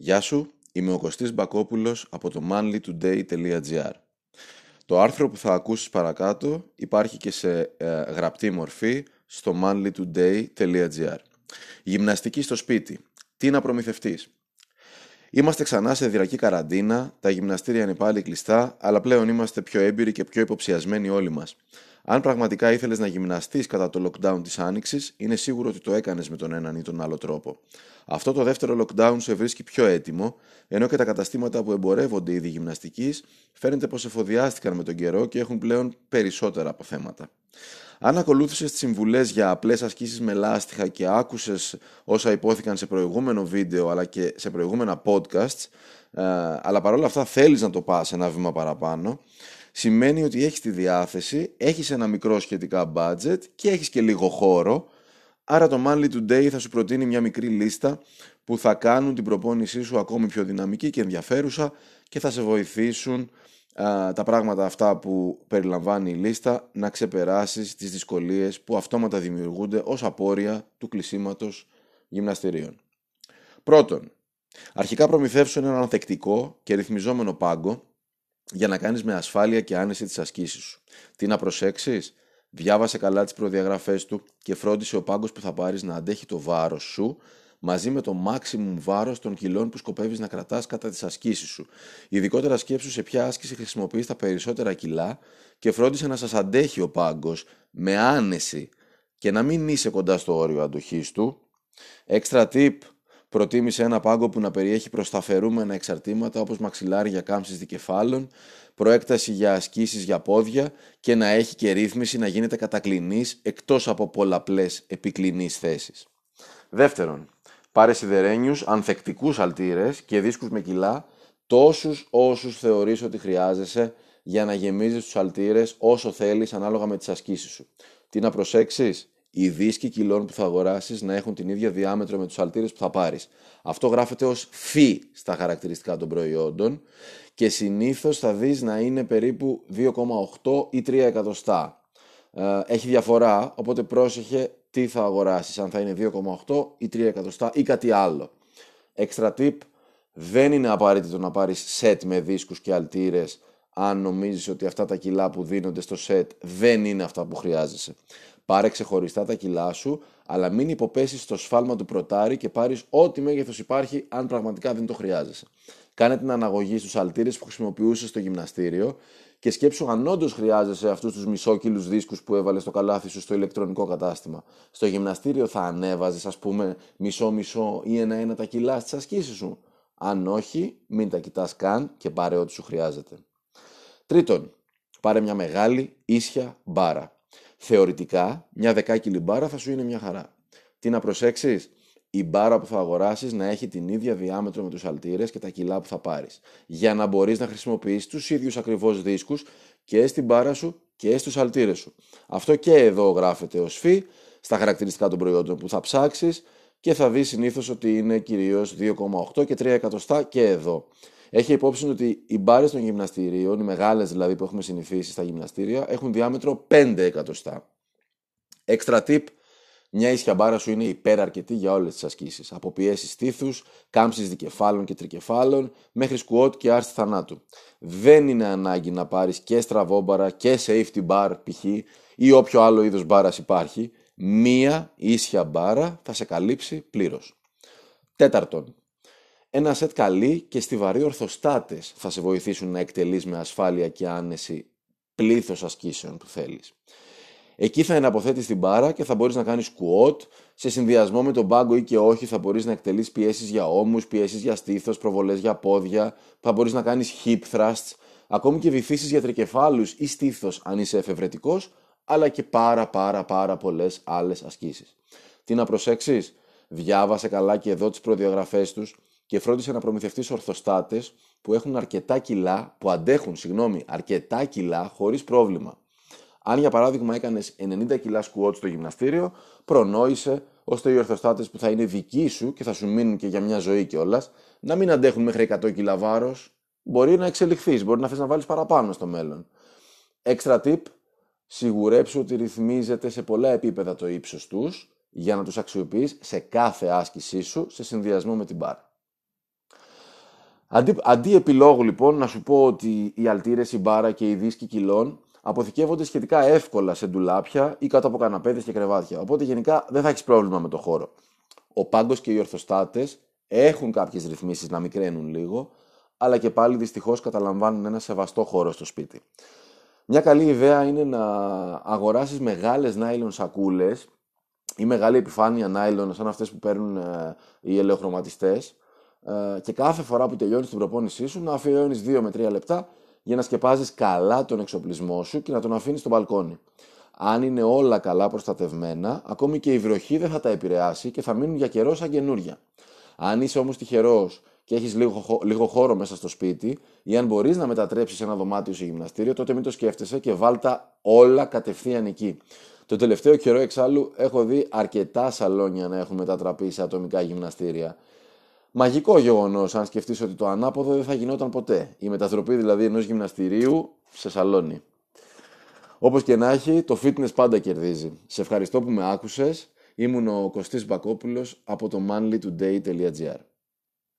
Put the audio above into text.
Γεια σου, είμαι ο Κωστής Μπακόπουλος από το manlytoday.gr Το άρθρο που θα ακούσεις παρακάτω υπάρχει και σε ε, γραπτή μορφή στο manlytoday.gr Γυμναστική στο σπίτι. Τι να προμηθευτείς; Είμαστε ξανά σε δυρακή καραντίνα, τα γυμναστήρια είναι πάλι κλειστά, αλλά πλέον είμαστε πιο έμπειροι και πιο υποψιασμένοι όλοι μας. Αν πραγματικά ήθελες να γυμναστείς κατά το lockdown της Άνοιξης, είναι σίγουρο ότι το έκανες με τον έναν ή τον άλλο τρόπο. Αυτό το δεύτερο lockdown σε βρίσκει πιο έτοιμο, ενώ και τα καταστήματα που εμπορεύονται ήδη γυμναστικής φαίνεται πως εφοδιάστηκαν με τον καιρό και έχουν πλέον περισσότερα αποθέματα. Αν ακολούθησες τις συμβουλές για απλές ασκήσεις με λάστιχα και άκουσες όσα υπόθηκαν σε προηγούμενο βίντεο αλλά και σε προηγούμενα podcasts, ε, αλλά παρόλα αυτά θέλεις να το πας ένα βήμα παραπάνω, σημαίνει ότι έχεις τη διάθεση, έχεις ένα μικρό σχετικά budget και έχεις και λίγο χώρο, άρα το Manly Today θα σου προτείνει μια μικρή λίστα που θα κάνουν την προπόνησή σου ακόμη πιο δυναμική και ενδιαφέρουσα και θα σε βοηθήσουν τα πράγματα αυτά που περιλαμβάνει η λίστα να ξεπεράσεις τις δυσκολίες που αυτόματα δημιουργούνται ως απόρρια του κλεισίματος γυμναστηρίων. Πρώτον, αρχικά προμηθεύσουν έναν ανθεκτικό και ρυθμιζόμενο πάγκο για να κάνεις με ασφάλεια και άνεση τις ασκήσεις σου. Τι να προσέξεις, διάβασε καλά τις προδιαγραφές του και φρόντισε ο πάγκος που θα πάρεις να αντέχει το βάρος σου μαζί με το maximum βάρος των κιλών που σκοπεύεις να κρατάς κατά τις ασκήσεις σου. Ειδικότερα σκέψου σε ποια άσκηση χρησιμοποιείς τα περισσότερα κιλά και φρόντισε να σας αντέχει ο πάγκος με άνεση και να μην είσαι κοντά στο όριο αντοχής του. Extra tip, Προτίμησε ένα πάγκο που να περιέχει προσταφερούμενα εξαρτήματα όπως μαξιλάρι για κάμψεις δικεφάλων, προέκταση για ασκήσεις για πόδια και να έχει και ρύθμιση να γίνεται κατακλινής εκτός από πολλαπλές επικλινείς θέσεις. Δεύτερον, πάρε σιδερένιους ανθεκτικούς αλτήρες και δίσκους με κιλά τόσους όσους θεωρείς ότι χρειάζεσαι για να γεμίζεις τους αλτήρες όσο θέλεις ανάλογα με τις ασκήσεις σου. Τι να προσέξεις, οι δίσκοι κιλών που θα αγοράσεις να έχουν την ίδια διάμετρο με τους αλτήρε που θα πάρεις. Αυτό γράφεται ως φι στα χαρακτηριστικά των προϊόντων και συνήθως θα δεις να είναι περίπου 2,8 ή 3 εκατοστά. Ε, έχει διαφορά, οπότε πρόσεχε τι θα αγοράσεις, αν θα είναι 2,8 ή 3 εκατοστά ή κάτι άλλο. Extra tip, δεν είναι απαραίτητο να πάρεις set με δίσκους και αλτήρες αν νομίζεις ότι αυτά τα κιλά που δίνονται στο set δεν είναι αυτά που χρειάζεσαι. Πάρε ξεχωριστά τα κιλά σου, αλλά μην υποπέσεις στο σφάλμα του πρωτάρι και πάρεις ό,τι μέγεθος υπάρχει, αν πραγματικά δεν το χρειάζεσαι. Κάνε την αναγωγή στους αλτήρες που χρησιμοποιούσες στο γυμναστήριο και σκέψου αν όντως χρειάζεσαι αυτούς τους μισόκυλου δίσκους που έβαλες στο καλάθι σου στο ηλεκτρονικό κατάστημα. Στο γυμναστήριο θα ανέβαζες, ας πούμε, μισό-μισό ή ένα-ένα τα κιλά στις ασκήσεις σου. Αν όχι, μην τα κοιτάς καν και πάρε ό,τι σου χρειάζεται. Τρίτον, πάρε μια μεγάλη ίσια μπάρα. Θεωρητικά, μια δεκάκιλη μπάρα θα σου είναι μια χαρά. Τι να προσέξεις, η μπάρα που θα αγοράσεις να έχει την ίδια διάμετρο με τους αλτήρες και τα κιλά που θα πάρεις, για να μπορείς να χρησιμοποιήσεις τους ίδιους ακριβώς δίσκους και στην μπάρα σου και στους αλτήρες σου. Αυτό και εδώ γράφεται ως φύ, στα χαρακτηριστικά των προϊόντων που θα ψάξεις και θα δεις συνήθως ότι είναι κυρίως 2,8 και 3 εκατοστά και εδώ. Έχει υπόψη ότι οι μπάρες των γυμναστηρίων, οι μεγάλες δηλαδή που έχουμε συνηθίσει στα γυμναστήρια, έχουν διάμετρο 5 εκατοστά. Extra tip, μια ίσια μπάρα σου είναι υπεραρκετή για όλες τις ασκήσεις. Από πιέσει στήθους, κάμψεις δικεφάλων και τρικεφάλων, μέχρι σκουότ και άρση θανάτου. Δεν είναι ανάγκη να πάρεις και στραβόμπαρα και safety bar π.χ. ή όποιο άλλο είδος μπάρας υπάρχει. Μία ίσια μπάρα θα σε καλύψει πλήρως. Τέταρτον, ένα σετ καλή και στιβαροί ορθοστάτες θα σε βοηθήσουν να εκτελείς με ασφάλεια και άνεση πλήθος ασκήσεων που θέλεις. Εκεί θα εναποθέτεις την μπάρα και θα μπορείς να κάνεις squat, σε συνδυασμό με τον πάγκο ή και όχι θα μπορείς να εκτελείς πιέσεις για ώμους, πιέσεις για στήθος, προβολές για πόδια, θα μπορείς να κάνεις hip thrusts, ακόμη και βυθίσεις για τρικεφάλους ή στήθος αν είσαι εφευρετικός, αλλά και πάρα πάρα πάρα πολλές άλλες ασκήσεις. Τι να προσέξεις, διάβασε καλά και εδώ τις προδιαγραφές τους, και φρόντισε να προμηθευτείς ορθοστάτες που έχουν αρκετά κιλά, που αντέχουν, συγγνώμη, αρκετά κιλά χωρίς πρόβλημα. Αν για παράδειγμα έκανες 90 κιλά σκουότ στο γυμναστήριο, προνόησε ώστε οι ορθοστάτες που θα είναι δικοί σου και θα σου μείνουν και για μια ζωή κιόλας, να μην αντέχουν μέχρι 100 κιλά βάρος. Μπορεί να εξελιχθείς, μπορεί να θες να βάλεις παραπάνω στο μέλλον. Extra tip, σιγουρέψου ότι ρυθμίζεται σε πολλά επίπεδα το ύψος τους για να τους αξιοποιείς σε κάθε άσκησή σου σε συνδυασμό με την μπάρα. Αντί, αντί επιλόγου λοιπόν να σου πω ότι οι αλτήρες, η μπάρα και οι δίσκοι κιλών αποθηκεύονται σχετικά εύκολα σε ντουλάπια ή κάτω από καναπέδες και κρεβάτια. Οπότε γενικά δεν θα έχεις πρόβλημα με το χώρο. Ο πάγκος και οι ορθοστάτες έχουν κάποιες ρυθμίσεις να μικραίνουν λίγο, αλλά και πάλι δυστυχώς καταλαμβάνουν ένα σεβαστό χώρο στο σπίτι. Μια καλή ιδέα είναι να αγοράσεις μεγάλες νάιλον σακούλες ή μεγάλη επιφάνεια νάιλον σαν αυτές που παίρνουν ε, οι ελαιοχρωματιστές ε, και κάθε φορά που τελειώνεις την προπόνησή σου να αφιερώνεις 2 με 3 λεπτά για να σκεπάζεις καλά τον εξοπλισμό σου και να τον αφήνεις στο μπαλκόνι. Αν είναι όλα καλά προστατευμένα, ακόμη και η βροχή δεν θα τα επηρεάσει και θα μείνουν για καιρό σαν καινούρια. Αν είσαι όμως τυχερός και έχεις λίγο, λίγο χώρο μέσα στο σπίτι, ή αν μπορείς να μετατρέψεις ένα δωμάτιο σε γυμναστήριο, τότε μην το σκέφτεσαι και βάλτα όλα κατευθείαν εκεί. Το τελευταίο καιρό, εξάλλου, έχω δει αρκετά σαλόνια να έχουν μετατραπεί σε ατομικά γυμναστήρια. Μαγικό γεγονός, αν σκεφτείς ότι το ανάποδο δεν θα γινόταν ποτέ. Η μετατροπή δηλαδή ενός γυμναστηρίου σε σαλόνι. Όπως και να έχει, το fitness πάντα κερδίζει. Σε ευχαριστώ που με άκουσες. Ήμουν ο Κωστής Μπακόπουλος από το manlytoday.gr